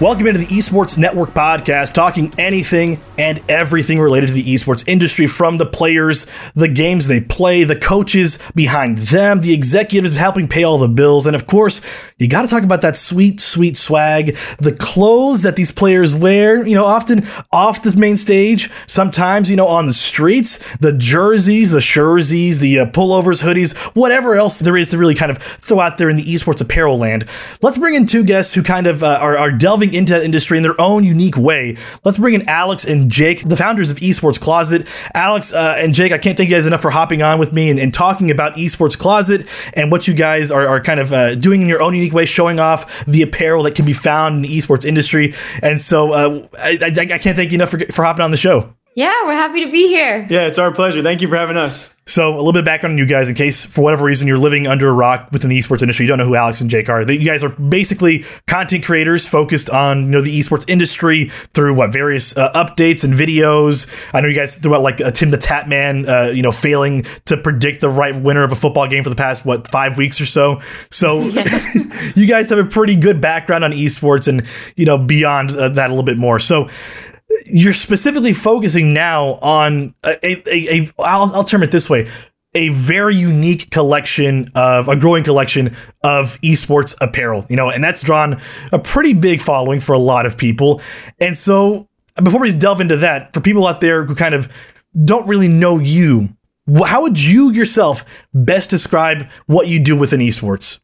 Welcome into the Esports Network podcast, talking anything and everything related to the esports industry from the players, the games they play, the coaches behind them, the executives helping pay all the bills, and of course, you got to talk about that sweet, sweet swag, the clothes that these players wear, you know, often off the main stage, sometimes, you know, on the streets, the jerseys, the jerseys, the uh, pullovers, hoodies, whatever else there is to really kind of throw out there in the esports apparel land. Let's bring in two guests who kind of uh, are, are delving into that industry in their own unique way. Let's bring in Alex and Jake, the founders of Esports Closet. Alex uh, and Jake, I can't thank you guys enough for hopping on with me and, and talking about Esports Closet and what you guys are, are kind of uh, doing in your own unique way, showing off the apparel that can be found in the esports industry. And so uh, I, I, I, can't thank you enough for, for hopping on the show. Yeah, we're happy to be here. Yeah, it's our pleasure. Thank you for having us. So, a little bit of background on you guys, in case for whatever reason you're living under a rock within the esports industry, you don't know who Alex and Jake are. You guys are basically content creators focused on you know the esports industry through what various uh, updates and videos. I know you guys throughout like uh, Tim the Tatman, uh, you know, failing to predict the right winner of a football game for the past what five weeks or so. So, yeah. you guys have a pretty good background on esports and you know beyond uh, that a little bit more. So you're specifically focusing now on a, a, a, a I'll, I'll term it this way a very unique collection of a growing collection of esports apparel, you know, and that's drawn a pretty big following for a lot of people. And so, before we delve into that, for people out there who kind of don't really know you, how would you yourself best describe what you do within esports?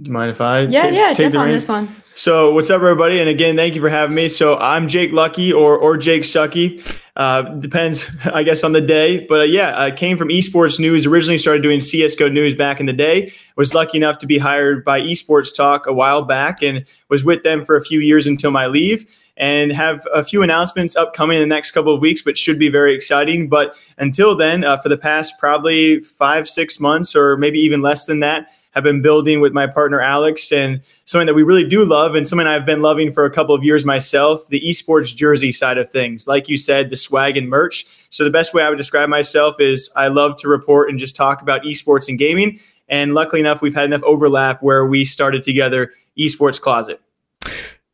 Do you mind if I? Yeah, t- yeah, take jump on this one. So, what's up, everybody? And again, thank you for having me. So, I'm Jake Lucky or or Jake Sucky. Uh, depends, I guess, on the day. But uh, yeah, I came from esports news. Originally started doing CS:GO news back in the day. Was lucky enough to be hired by Esports Talk a while back, and was with them for a few years until my leave. And have a few announcements upcoming in the next couple of weeks, which should be very exciting. But until then, uh, for the past probably five, six months, or maybe even less than that, have been building with my partner Alex and something that we really do love and something I've been loving for a couple of years myself, the esports jersey side of things. Like you said, the swag and merch. So the best way I would describe myself is I love to report and just talk about esports and gaming. And luckily enough, we've had enough overlap where we started together Esports Closet.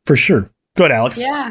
For sure. Go ahead, Alex. Yeah.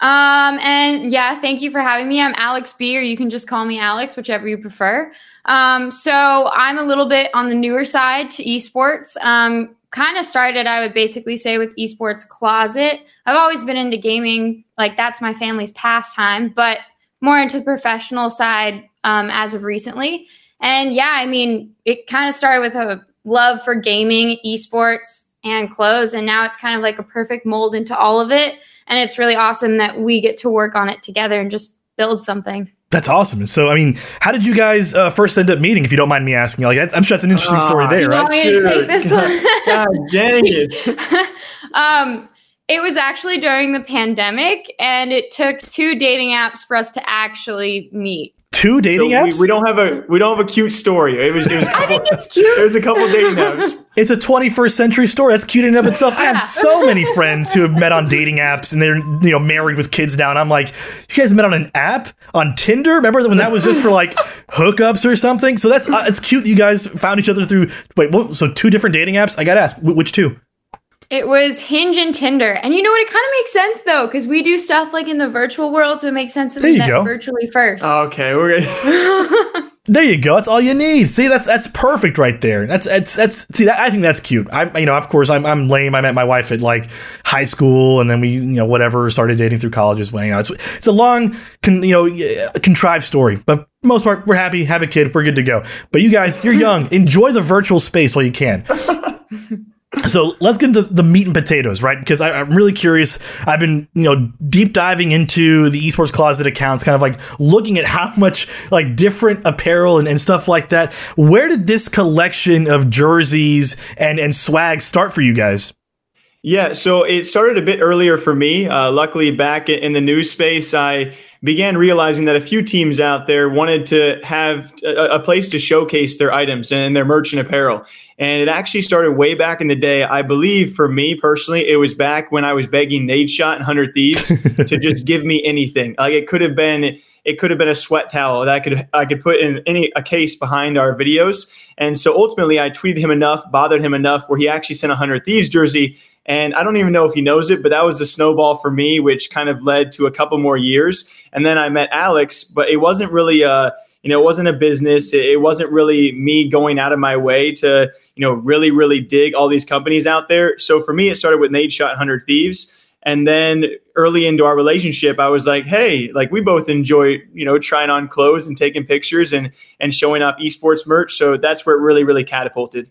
Um, and yeah, thank you for having me. I'm Alex B, or you can just call me Alex, whichever you prefer. Um, so I'm a little bit on the newer side to esports. Um, kind of started, I would basically say, with esports closet. I've always been into gaming, like that's my family's pastime, but more into the professional side um, as of recently. And yeah, I mean, it kind of started with a love for gaming, esports, and clothes, and now it's kind of like a perfect mold into all of it and it's really awesome that we get to work on it together and just build something. That's awesome. So, I mean, how did you guys uh, first end up meeting? If you don't mind me asking, like, I'm sure that's an interesting story there, right? take this one? God dang it! um, it was actually during the pandemic, and it took two dating apps for us to actually meet two dating so apps. We, we, don't have a we don't have a cute story. It was. It was couple, I think it's cute. It was a couple dating apps. It's a 21st century story. That's cute in and of itself. I have so many friends who have met on dating apps and they're you know married with kids now. And I'm like, you guys met on an app on Tinder? Remember when that was just for like hookups or something? So that's uh, it's cute. You guys found each other through wait. What, so two different dating apps. I gotta ask, which two? It was Hinge and Tinder. And you know what? It kind of makes sense though, because we do stuff like in the virtual world, so it makes sense that we met go. virtually first. Oh, okay, we're good. there you go. That's all you need. See, that's that's perfect right there. That's that's that's see that I think that's cute. I'm you know, of course I'm I'm lame. I met my wife at like high school and then we, you know, whatever, started dating through college colleges. Well, you know, it's it's a long con, you know, contrived story. But most part, we're happy, have a kid, we're good to go. But you guys, you're young. Enjoy the virtual space while you can. so let's get into the meat and potatoes, right? Because I, am really curious. I've been, you know, deep diving into the esports closet accounts, kind of like looking at how much like different apparel and, and stuff like that. Where did this collection of jerseys and and swag start for you guys? Yeah, so it started a bit earlier for me. Uh, luckily, back in the news space, I began realizing that a few teams out there wanted to have a, a place to showcase their items and their merchant apparel. And it actually started way back in the day. I believe for me personally, it was back when I was begging Nadeshot and 100 Thieves to just give me anything. Like it could have been it could have been a sweat towel that I could I could put in any a case behind our videos. And so ultimately, I tweeted him enough, bothered him enough, where he actually sent a hundred thieves jersey. And I don't even know if he knows it, but that was a snowball for me, which kind of led to a couple more years. And then I met Alex, but it wasn't really a you know, it wasn't a business. It wasn't really me going out of my way to, you know, really, really dig all these companies out there. So for me, it started with Nadeshot 100 Thieves. And then early into our relationship, I was like, hey, like we both enjoy, you know, trying on clothes and taking pictures and and showing off esports merch. So that's where it really, really catapulted.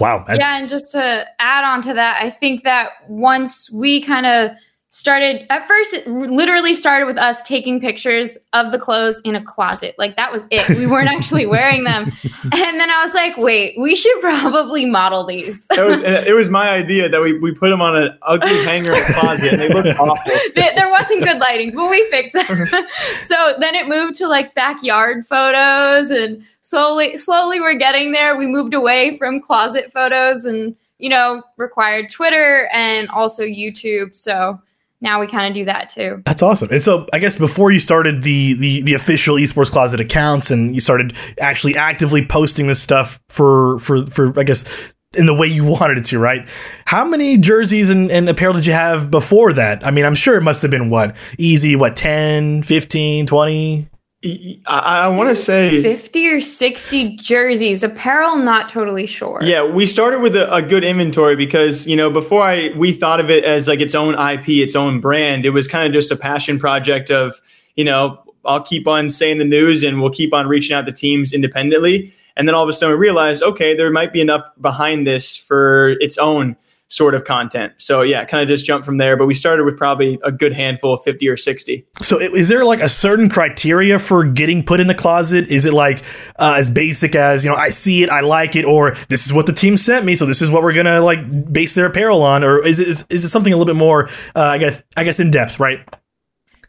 Wow. yeah, and just to add on to that, I think that once we kind of started at first it literally started with us taking pictures of the clothes in a closet. Like that was it. We weren't actually wearing them. And then i was like wait we should probably model these. It was, it was my idea that we, we put them on an ugly hanger in a closet and they looked awful. There wasn't good lighting but we fixed it so then it moved to like backyard photos and slowly slowly we're getting there. We moved away from closet photos and you know required twitter and also youtube. So now we kind of do that too. That's awesome. And so I guess before you started the, the the official esports closet accounts and you started actually actively posting this stuff for for for I guess in the way you wanted it to, right? How many jerseys and, and apparel did you have before that? I mean, I'm sure it must have been what? Easy, what, 10, 15, 20? I, I want to say 50 or 60 jerseys, apparel, not totally sure. Yeah, we started with a, a, good inventory because, you know, before I we thought of it as like its own IP, its own brand, it was kind of just a passion project of, you know, I'll keep on saying the news and we'll keep on reaching out to teams independently. And then all of a sudden we realized, okay, there might be enough behind this for its own sort of content. So yeah, kind of just jump from there. But we started with probably a good handful of 50 or 60. So is there like a certain criteria for getting put in the closet? Is it like uh, as basic as, you know, I see it, I like it, or this is what the team sent me. So this is what we're going to like base their apparel on. Or is it, is, is it something a little bit more, uh, I guess, I guess in depth, right?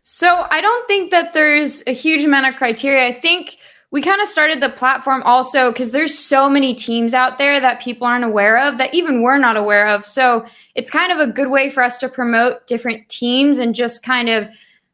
So I don't think that there's a huge amount of criteria. I think we kind of started the platform also because there's so many teams out there that people aren't aware of that even we're not aware of. So it's kind of a good way for us to promote different teams and just kind of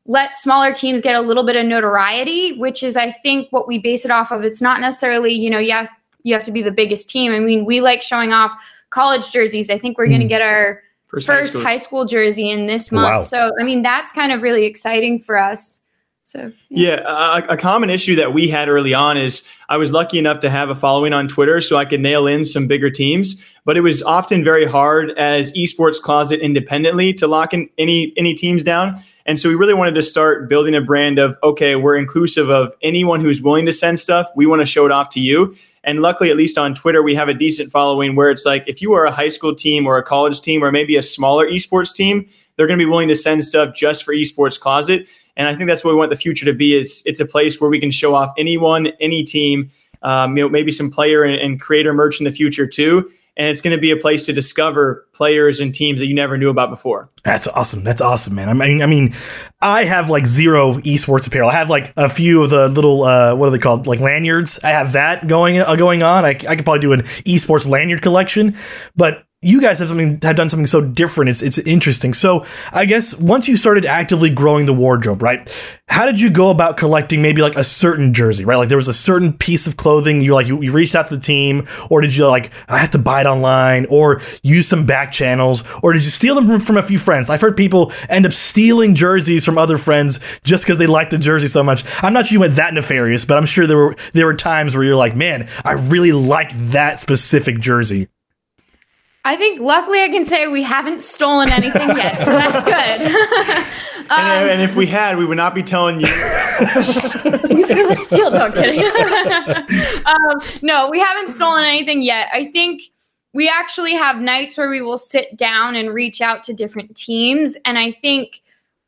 let smaller teams get a little bit of notoriety, which is I think what we base it off of. It's not necessarily, you know, you have you have to be the biggest team. I mean, we like showing off college jerseys. I think we're mm. going to get our first, first high, school. high, school. jersey in this month. Wow. So, I mean, that's kind of really exciting for us. So yeah, yeah a, a, common issue that we had early on is I was lucky enough to have a following on Twitter, so I could nail in some bigger teams. But it was often very hard as esports closet independently to lock in any any teams down. And so we really wanted to start building a brand of okay, we're inclusive of anyone who's willing to send stuff. We want to show it off to you. And luckily, at least on Twitter, we have a decent following where it's like if you are a high school team or a college team or maybe a smaller esports team, they're going to be willing to send stuff just for esports closet. And I think that's what we want the future to be. Is it's a place where we can show off anyone, any team, um, you know, maybe some player and, and creator merch in the future too. And it's going to be a place to discover players and teams that you never knew about before. That's awesome. That's awesome, man. I mean, I mean, I have like zero esports apparel. I have like a few of the little uh, what are they called, like lanyards. I have that going uh, going on. I, I could probably do an esports lanyard collection, but you guys have something have done something so different. It's it's interesting. So I guess once you started actively growing the wardrobe, right? How did you go about collecting maybe like a certain jersey, right? Like there was a certain piece of clothing you like you, you reached out to the team, or did you like I have to buy it online, or use some back channels, or did you steal them from, from a few friends? I've heard people end up stealing jerseys from other friends just because they like the jersey so much. I'm not sure you went that nefarious, but I'm sure there were there were times where you're like, man, I really like that specific jersey. I think luckily I can say we haven't stolen anything yet, so that's good. um, and, and, if we had, we would not be telling you. you feel like steal? No, kidding. um, no, we haven't stolen anything yet. I think we actually have nights where we will sit down and reach out to different teams, and I think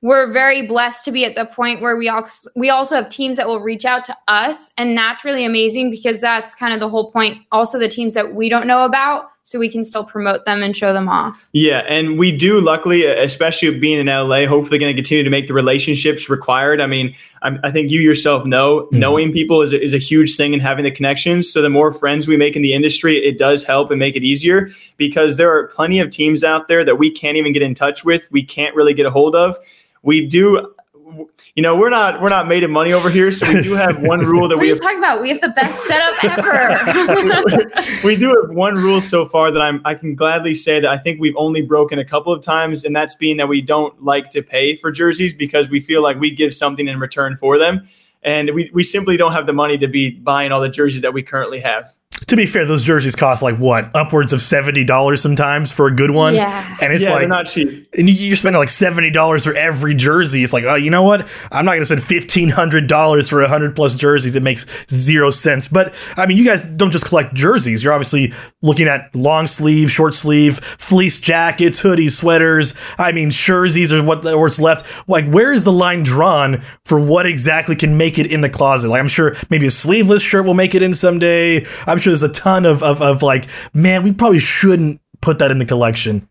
we're very blessed to be at the point where we also we also have teams that will reach out to us and that's really amazing because that's kind of the whole point also the teams that we don't know about so we can still promote them and show them off. Yeah, and we do luckily, especially being in LA, hopefully going to continue to make the relationships required. I mean, I'm, i think you yourself know mm-hmm. knowing people is a, is a huge thing and having the connections. So the more friends we make in the industry, it does help and make it easier because there are plenty of teams out there that we can't even get in touch with. We can't really get a hold of. We do you know, we're not we're not made of money over here, so we do have one rule that what we are you have, talking about? We have the best setup ever. we do have one rule so far that I'm I can gladly say that I think we've only broken a couple of times, and that's being that we don't like to pay for jerseys because we feel like we give something in return for them. And we, we simply don't have the money to be buying all the jerseys that we currently have. To be fair, those jerseys cost like what upwards of seventy dollars sometimes for a good one, Yeah. and it's yeah, like they're not cheap. and you- you're spending like seventy dollars for every jersey. It's like, oh, you know what? I'm not going to spend fifteen hundred dollars for hundred plus jerseys. It makes zero sense. But I mean, you guys don't just collect jerseys. You're obviously looking at long sleeve, short sleeve, fleece jackets, hoodies, sweaters. I mean, jerseys are what what's left. Like, where is the line drawn for what exactly can make it in the closet? Like, I'm sure maybe a sleeveless shirt will make it in someday. I'm sure there's a ton of of, of like, man, we probably shouldn't put that in the collection.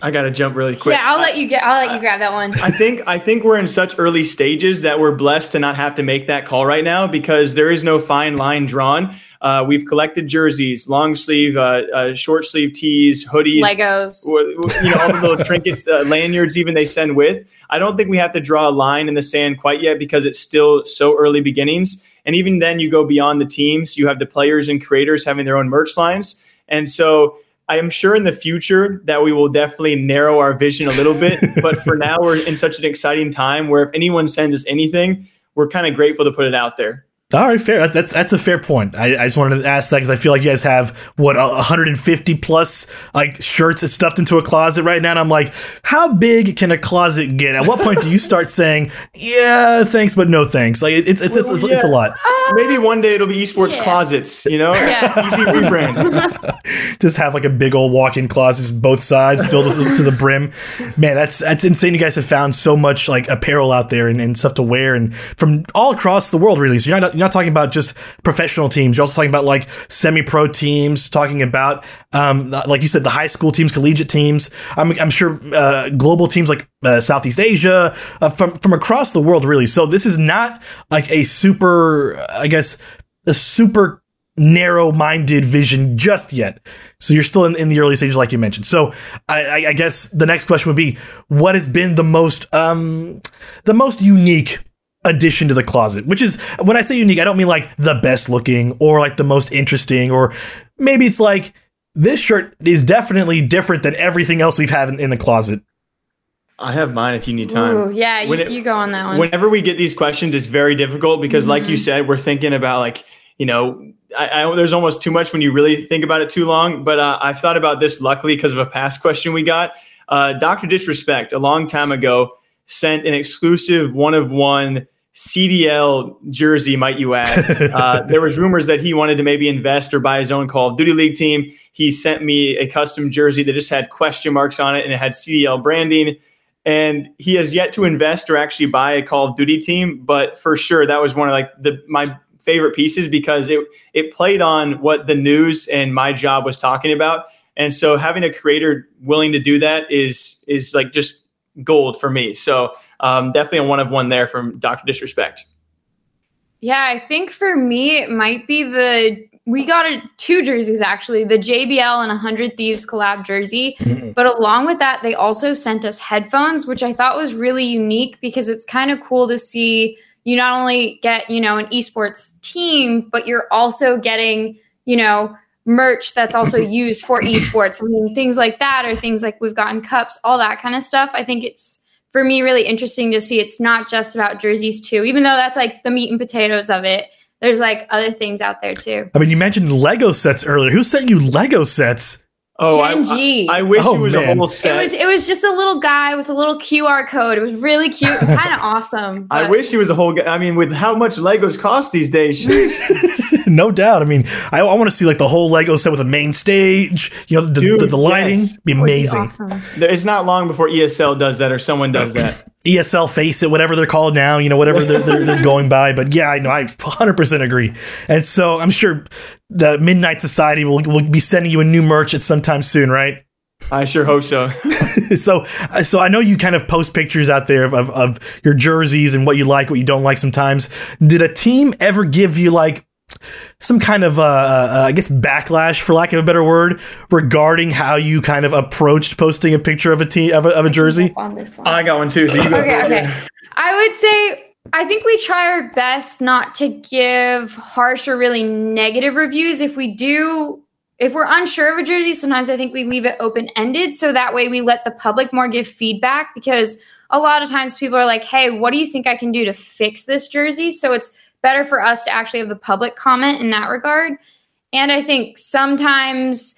I got to jump really quick. yeah, I'll let you get. I'll let you grab that one. I think I think we're in such early stages that we're blessed to not have to make that call right now because there is no fine line drawn. Uh, we've collected jerseys, long sleeve, uh, uh, short sleeve tees, hoodies, Legos. you know, all the little trinkets, uh, lanyards, even they send with. I don't think we have to draw a line in the sand quite yet because it's still so early beginnings. And even then, you go beyond the teams. You have the players and creators having their own merch lines, and so. I am sure in the future that we will definitely narrow our vision a little bit. but for now, we're in such an exciting time where if anyone sends us anything, we're kind of grateful to put it out there. All right, fair. That's that's a fair point. I, I just wanted to ask that because I feel like you guys have what a 150 plus like shirts stuffed into a closet right now, and I'm like, how big can a closet get? At what point do you start saying, yeah, thanks, but no thanks? Like it- it's it's it's, it's, it's a yeah. lot. Maybe one day it'll be esports Yeah. closets, you know? Yeah. Easy rebrand. Just have like a big old walk-in closet, both sides filled with, to the brim. Man, that's that's insane. You guys have found so much like apparel out there and, and stuff to wear, and from all across the world, really. So you're not you're not talking about just professional teams. You're also talking about like semi-pro teams. Talking about um, like you said, the high school teams, collegiate teams. I'm I'm sure uh, global teams like uh, Southeast Asia, uh, from from across the world, really. So this is not like a super, I guess, a super narrow-minded vision just yet. So you're still in, in the early stages, like you mentioned. So I, I, guess the next question would be, what has been the most um the most unique addition to the closet? Which is when I say unique, I don't mean like the best looking or like the most interesting, or maybe it's like this shirt is definitely different than everything else we've had in, in the closet. I have mine if you need time. Ooh, yeah, you, it- you go on that one. Whenever we get these questions, it's very difficult because, like Mm-hmm. you said, we're thinking about like you know, I, I, there's almost too much when you really think about it too long. But uh, I've thought about this luckily because of a past question we got. Uh, Doctor Disrespect a long time ago sent an exclusive one of one CDL jersey, might you add. uh, there was rumors that he wanted to maybe invest or buy his own Call of Duty League team. He sent me a custom jersey that just had question marks on it and it had CDL branding and he has yet to invest or actually buy a Call of Duty team. But for sure, that was one of like the my favorite pieces because it it played on what the news and my job was talking about. And so having a creator willing to do that is is like just gold for me. So um, definitely a one of one there from Doctor Disrespect. Yeah, I think for me it might be the we got a, two jerseys actually, the JBL and 100 Thieves collab jersey. Mm-hmm. But along with that, they also sent us headphones, which I thought was really unique because it's kind of cool to see you not only get, you know, an esports team, but you're also getting, you know, merch that's also used for esports. I mean, things like that or things like we've gotten cups, all that kind of stuff. I think it's for me really interesting to see it's not just about jerseys too, even though that's like the meat and potatoes of it. There's like other things out there too. I mean, you mentioned Lego sets earlier. Who sent you Lego sets? Oh, I, Gen G. I, I wish Oh, it was man. a whole set. It set. was it was just a little guy with a little QR code. It was really cute, kind of awesome. I wish he was a whole. guy. I mean, with how much Legos cost these days, no doubt. I mean, I, I want to see like the whole Lego set with a main stage. You know, the, Dude, the, the lighting yes. be would be amazing. awesome. It's not long before ESL does that or someone does that. ESL FACEIT, whatever they're called now, you know, whatever they're, they're, they're going by. But yeah, I know, I 100% agree. And so I'm sure the Midnight Society will, will be sending you a new merch at some time soon, right? I sure hope so. so, so I know you kind of post pictures out there of, of, of your jerseys and what you like, what you don't like sometimes. Did a team ever give you like some kind of uh, uh, I guess backlash, for lack of a better word, regarding how you kind of approached posting a picture of a team of a, of a jersey? On this one. I got one too. So you go okay, okay. I would say I think we try our best not to give harsh or really negative reviews. If we do, if we're unsure of a jersey, sometimes I think we leave it open ended so that way we let the public more give feedback because a lot of times people are like, hey, what do you think I can do to fix this jersey? So it's better for us to actually have the public comment in that regard. And I think sometimes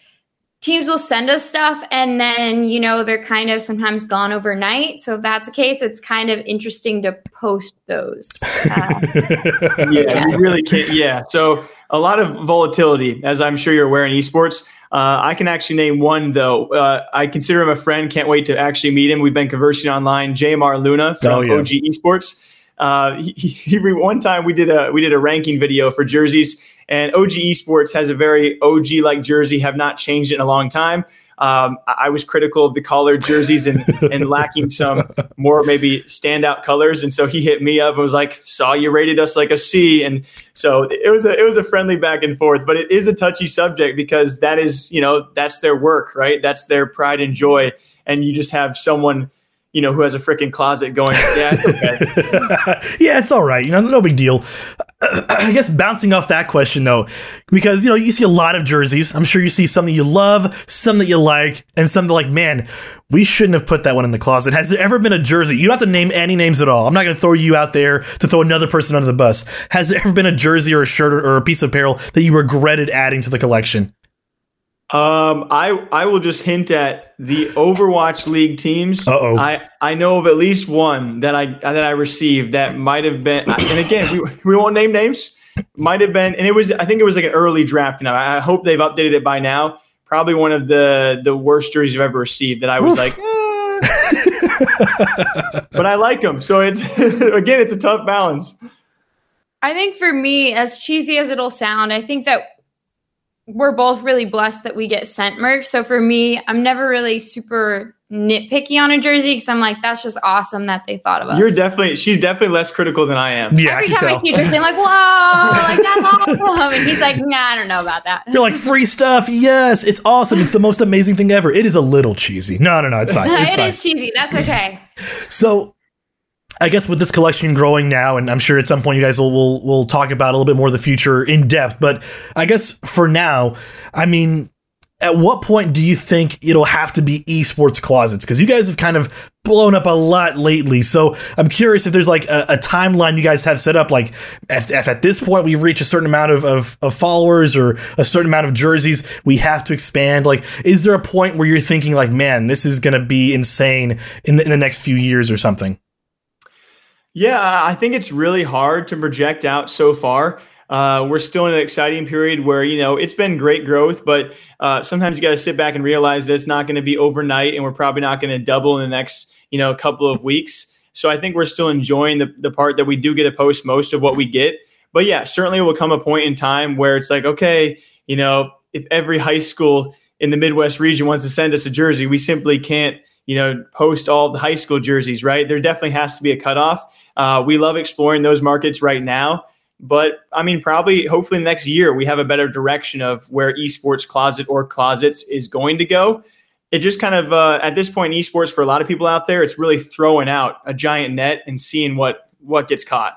teams will send us stuff and then you know they're kind of sometimes gone overnight so if that's the case it's kind of interesting to post those uh, yeah, Yeah. you really can't. Yeah, so a lot of volatility, as I'm sure you're aware in esports. Uh, I can actually name one though. Uh, I consider him a friend. Can't wait to actually meet him. We've been conversing online. JMR Luna from Oh, yeah. OG Esports. Uh, he, he, one time we did a we did a ranking video for jerseys, and OG Esports has a very OG like jersey. Have not changed it in a long time. Um, I I was critical of the collared jerseys and, and lacking some more maybe standout colors. And so he hit me up and was like, "Saw you rated us like a C." And so it was a it was a friendly back and forth, but it is a touchy subject because that is you know that's their work, right? That's their pride and joy, and you just have someone you know who has a freaking closet going, "Yeah, it's okay." yeah, it's all right. You know, no big deal. I guess bouncing off that question though, because you know you see a lot of jerseys. I'm sure you see some that you love, some that you like, and some that like, man, we shouldn't have put that one in the closet. Has there ever been a jersey? You don't have to name any names at all. I'm not going to throw you out there to throw another person under the bus. Has there ever been a jersey or a shirt or, or a piece of apparel that you regretted adding to the collection? Um, I I will just hint at the Overwatch League teams. Uh-oh. I I know of at least one that I that I received that might have been. And again, we we won't name names. Might have been, and it was. I think it was like an early draft. Now I I hope they've updated it by now. Probably one of the the worst jerseys I've ever received. That I was like. eh. but I like them, so it's again, it's a tough balance. i think for me as cheesy as it'll sound i think that we're both really blessed that we get sent merch so for me i'm never really super nitpicky on a jersey because i'm like that's just awesome that they thought of us You're definitely, she's definitely less critical than I am. Yeah, Every I can time I see a jersey, I'm like, "Whoa, like that's awesome!" And he's like, "Nah, I don't know about that." You're like free stuff. Yes, it's awesome. It's the most amazing thing ever. It is a little cheesy. No, no, no. It's fine. It's It fine. is cheesy. That's okay. So, I guess with this collection growing now, and I'm sure at some point you guys will will, will talk about a little bit more of the future in depth. But I guess for now, I mean, at what point do you think it'll have to be esports closets? Because you guys have kind of blown up a lot lately. So I'm curious if there's like a, a timeline you guys have set up. Like if, if at this point we've reached a certain amount of, of, of followers or a certain amount of jerseys, we have to expand. Like, is there a point where you're thinking like, man, this is going to be insane in the, in the next few years or something? Yeah, I think it's really hard to project out so far. Uh, we're still in an exciting period where you know it's been great growth, but uh, sometimes you got to sit back and realize that it's not going to be overnight, and we're probably not going to double in the next you know couple of weeks. So I think we're still enjoying the the part that we do get to post most of what we get. But yeah, certainly will come a point in time where it's like, okay, you know, if every high school in the Midwest region wants to send us a jersey, we simply can't you know, post all the high school jerseys, right? There definitely has to be a cutoff. Uh, we love exploring those markets right now. But I mean, probably, hopefully, next year we have a better direction of where esports closet or closets is going to go. It just kind of, uh, at this point, in esports for a lot of people out there, it's really throwing out a giant net and seeing what what gets caught.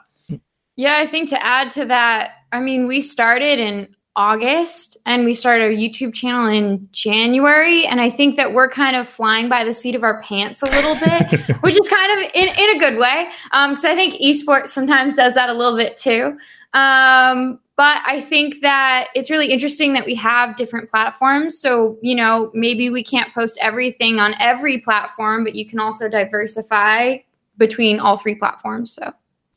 Yeah, I think to add to that, I mean, we started in August and we started our YouTube channel in January. And I think that we're kind of flying by the seat of our pants a little bit, which is kind of in, in a good way. Because I think esports sometimes does that a little bit too. Um, but I think that it's really interesting that we have different platforms. So, you know, maybe we can't post everything on every platform, but you can also diversify between all three platforms. So,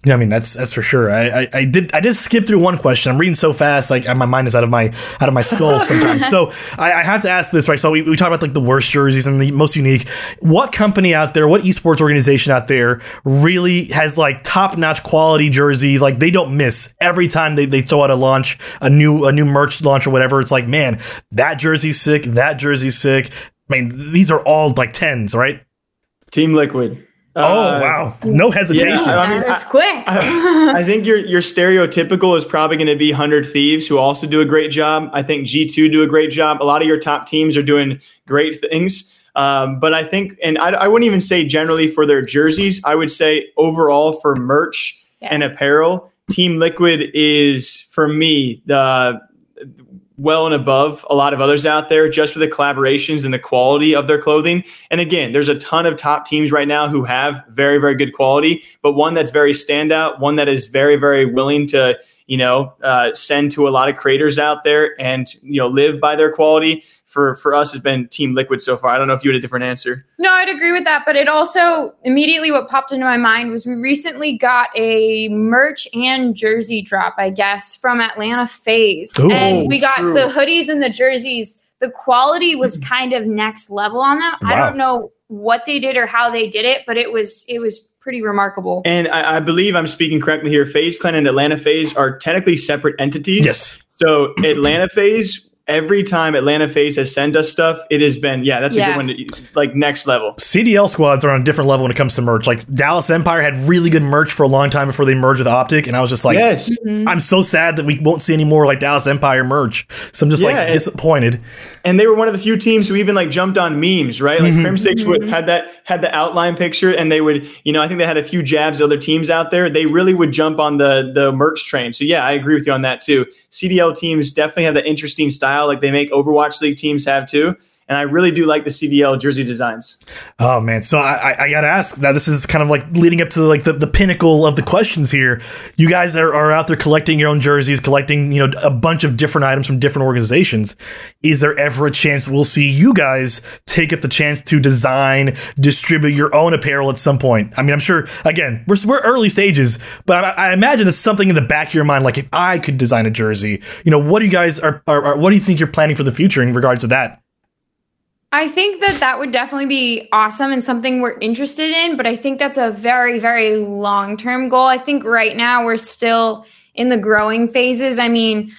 Yeah, I mean that's that's for sure. I, I, I did I did skip through one question. I'm reading so fast, like my mind is out of my out of my skull sometimes. so I, I have to ask this, right? So we, we talked about like the worst jerseys and the most unique. What company out there, what esports organization out there really has like top notch quality jerseys? Like they don't miss every time they, they throw out a launch, a new a new merch launch or whatever. It's like, man, that jersey's sick, that jersey's sick. I mean, these are all like tens, right? Team Liquid. Oh wow, no hesitation. Yeah, I mean, that was I- quick. I think your your stereotypical is probably going to be Hundred Thieves, who also do a great job. I think G two do a great job. A lot of your top teams are doing great things. Um, but I think, and I, I wouldn't even say generally for their jerseys. I would say overall for merch Yeah. and apparel, Team Liquid is for me the well and above a lot of others out there just for the collaborations and the quality of their clothing. And again, there's a ton of top teams right now who have very, very good quality, but one that's very standout, one that is very, very willing to, you know, uh, send to a lot of creators out there and, you know, live by their quality. For, for us has been Team Liquid so far. I don't know if you had a different answer. No, I'd agree with that. But it also immediately what popped into my mind was we recently got a merch and jersey drop, I guess, from Atlanta FaZe. Ooh, and we got true. the hoodies and the jerseys. The quality was kind of next level on them. I don't know what they did or how they did it, but it was it was pretty remarkable. And I, I believe I'm speaking correctly here. FaZe Clan and Atlanta FaZe are technically separate entities. Yes. So Atlanta FaZe, every time Atlanta FaZe has sent us stuff, it has been yeah, that's a good one. To, like next level. CDL squads are on a different level when it comes to merch. Like Dallas Empire had really good merch for a long time before they merged with OpTic, and I was just like, yes, mm-hmm. I'm so sad that we won't see any more like Dallas Empire merch. So I'm just Yeah, like disappointed. and they were one of the few teams who even like jumped on memes, right? Like mm-hmm. Crimsix would mm-hmm. had that had the outline picture, and they would, you know, I think they had a few jabs at other teams out there. They really would jump on the the merch train. So yeah, I agree with you on that too. CDL teams definitely have that interesting style, like they make Overwatch League teams have too. And I really do like the CDL jersey designs. Oh man, so I, I, I gotta ask. Now this is kind of like leading up to like the, the pinnacle of the questions here. You guys are, are out there collecting your own jerseys, collecting you know a bunch of different items from different organizations. Is there ever a chance we'll see you guys take up the chance to design, distribute your own apparel at some point? I mean, I'm sure again we're we're early stages, but I, I imagine it's something in the back of your mind. Like if I could design a jersey, you know, what do you guys are, are, are what do you think you're planning for the future in regards to that? I think that that would definitely be awesome and something we're interested in, but I think that's a very, very long term goal. I think right now we're still in the growing phases. I mean,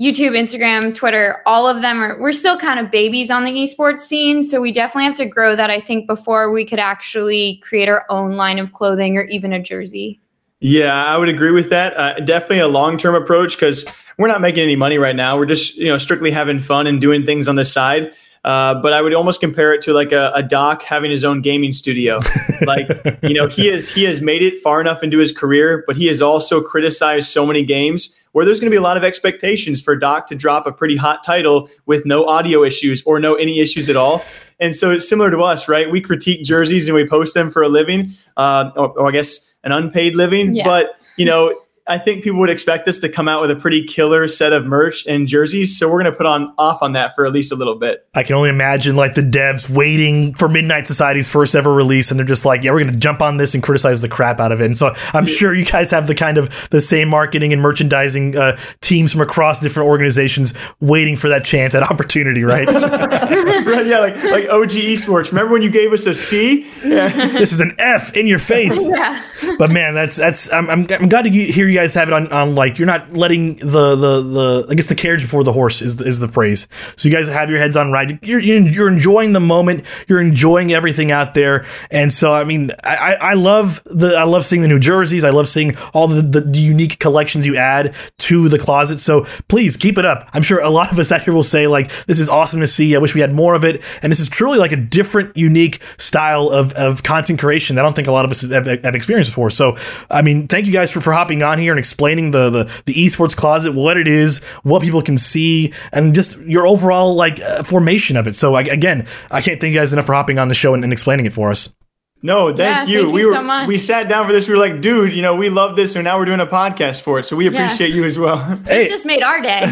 YouTube, Instagram, Twitter, all of them are, we're still kind of babies on the esports scene. So we definitely have to grow that, I think, before we could actually create our own line of clothing or even a jersey. Yeah, I would agree with that. Uh, definitely a long term approach because we're not making any money right now. We're just you know strictly having fun and doing things on the side. Uh, but I would almost compare it to like a, a doc having his own gaming studio. like you know he has he has made it far enough into his career, but he has also criticized so many games where there's going to be a lot of expectations for Doc to drop a pretty hot title with no audio issues or no any issues at all. And so it's similar to us, right? We critique jerseys and we post them for a living, uh, or, or I guess an unpaid living. Yeah. But you know, I think people would expect us to come out with a pretty killer set of merch and jerseys. So we're going to put on off on that for at least a little bit. I can only imagine like the devs waiting for Midnight Society's first ever release, and they're just like, "Yeah, we're going to jump on this and criticize the crap out of it." And so I'm sure you guys have the kind of the same marketing and merchandising uh, teams from across different organizations waiting for that chance, that opportunity, right? right? Yeah, like like OG Esports. Remember when you gave us a C? Yeah. this is an F in your face. Yeah. But man, that's that's I'm, I'm, I'm glad to hear you guys have it on, on like you're not letting the the the I guess the carriage before the horse is the, is the phrase. So you guys have your heads on right. You're you're enjoying the moment. You're enjoying everything out there. And so I mean, I I I love the I love seeing the new jerseys. I love seeing all the, the, the unique collections you add to the closet. So please keep it up. I'm sure a lot of us out here will say like this is awesome to see. I wish we had more of it. And this is truly like a different, unique style of, of content creation that I don't think a lot of us have, have experienced before. So I mean, thank you guys for, for hopping on here and explaining the, the the esports closet, what it is, what people can see, and just your overall like uh, formation of it. So I, again, I can't thank you guys enough for hopping on the show and, and explaining it for us. No, thank Yeah, you. thank we you were so much. we sat down for this. We were like, dude, you know, we love this, and now we're doing a podcast for it. So we appreciate you as well. Hey. It's just made our day.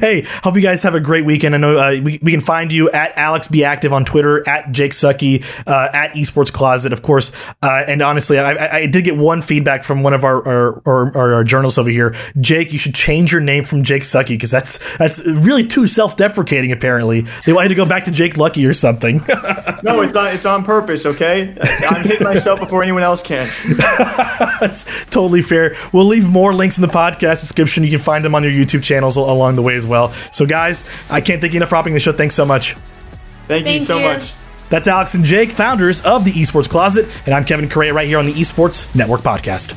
hey, hope you guys have a great weekend. I know uh, we, we can find you at Alex Be Active on Twitter, at Jake Sucky, uh, at Esports Closet, of course. Uh, and honestly, I, I, I did get one feedback from one of our our, our, our, our journalists over here. Jake, you should change your name from Jake Sucky because that's that's really too self deprecating. Apparently, they want you to go back to Jake Lucky or something. No, it's not. It's on purpose. Okay, I'm hitting myself before anyone else can. That's totally fair. We'll leave more links in the podcast description. You can find them on your YouTube channels along the way as well. So, guys, I can't thank you enough for hopping the show. Thanks so much. Thank, you so you. much. That's Alex and Jake, founders of the Esports Closet, and I'm Kevin Correa right here on the Esports Network podcast.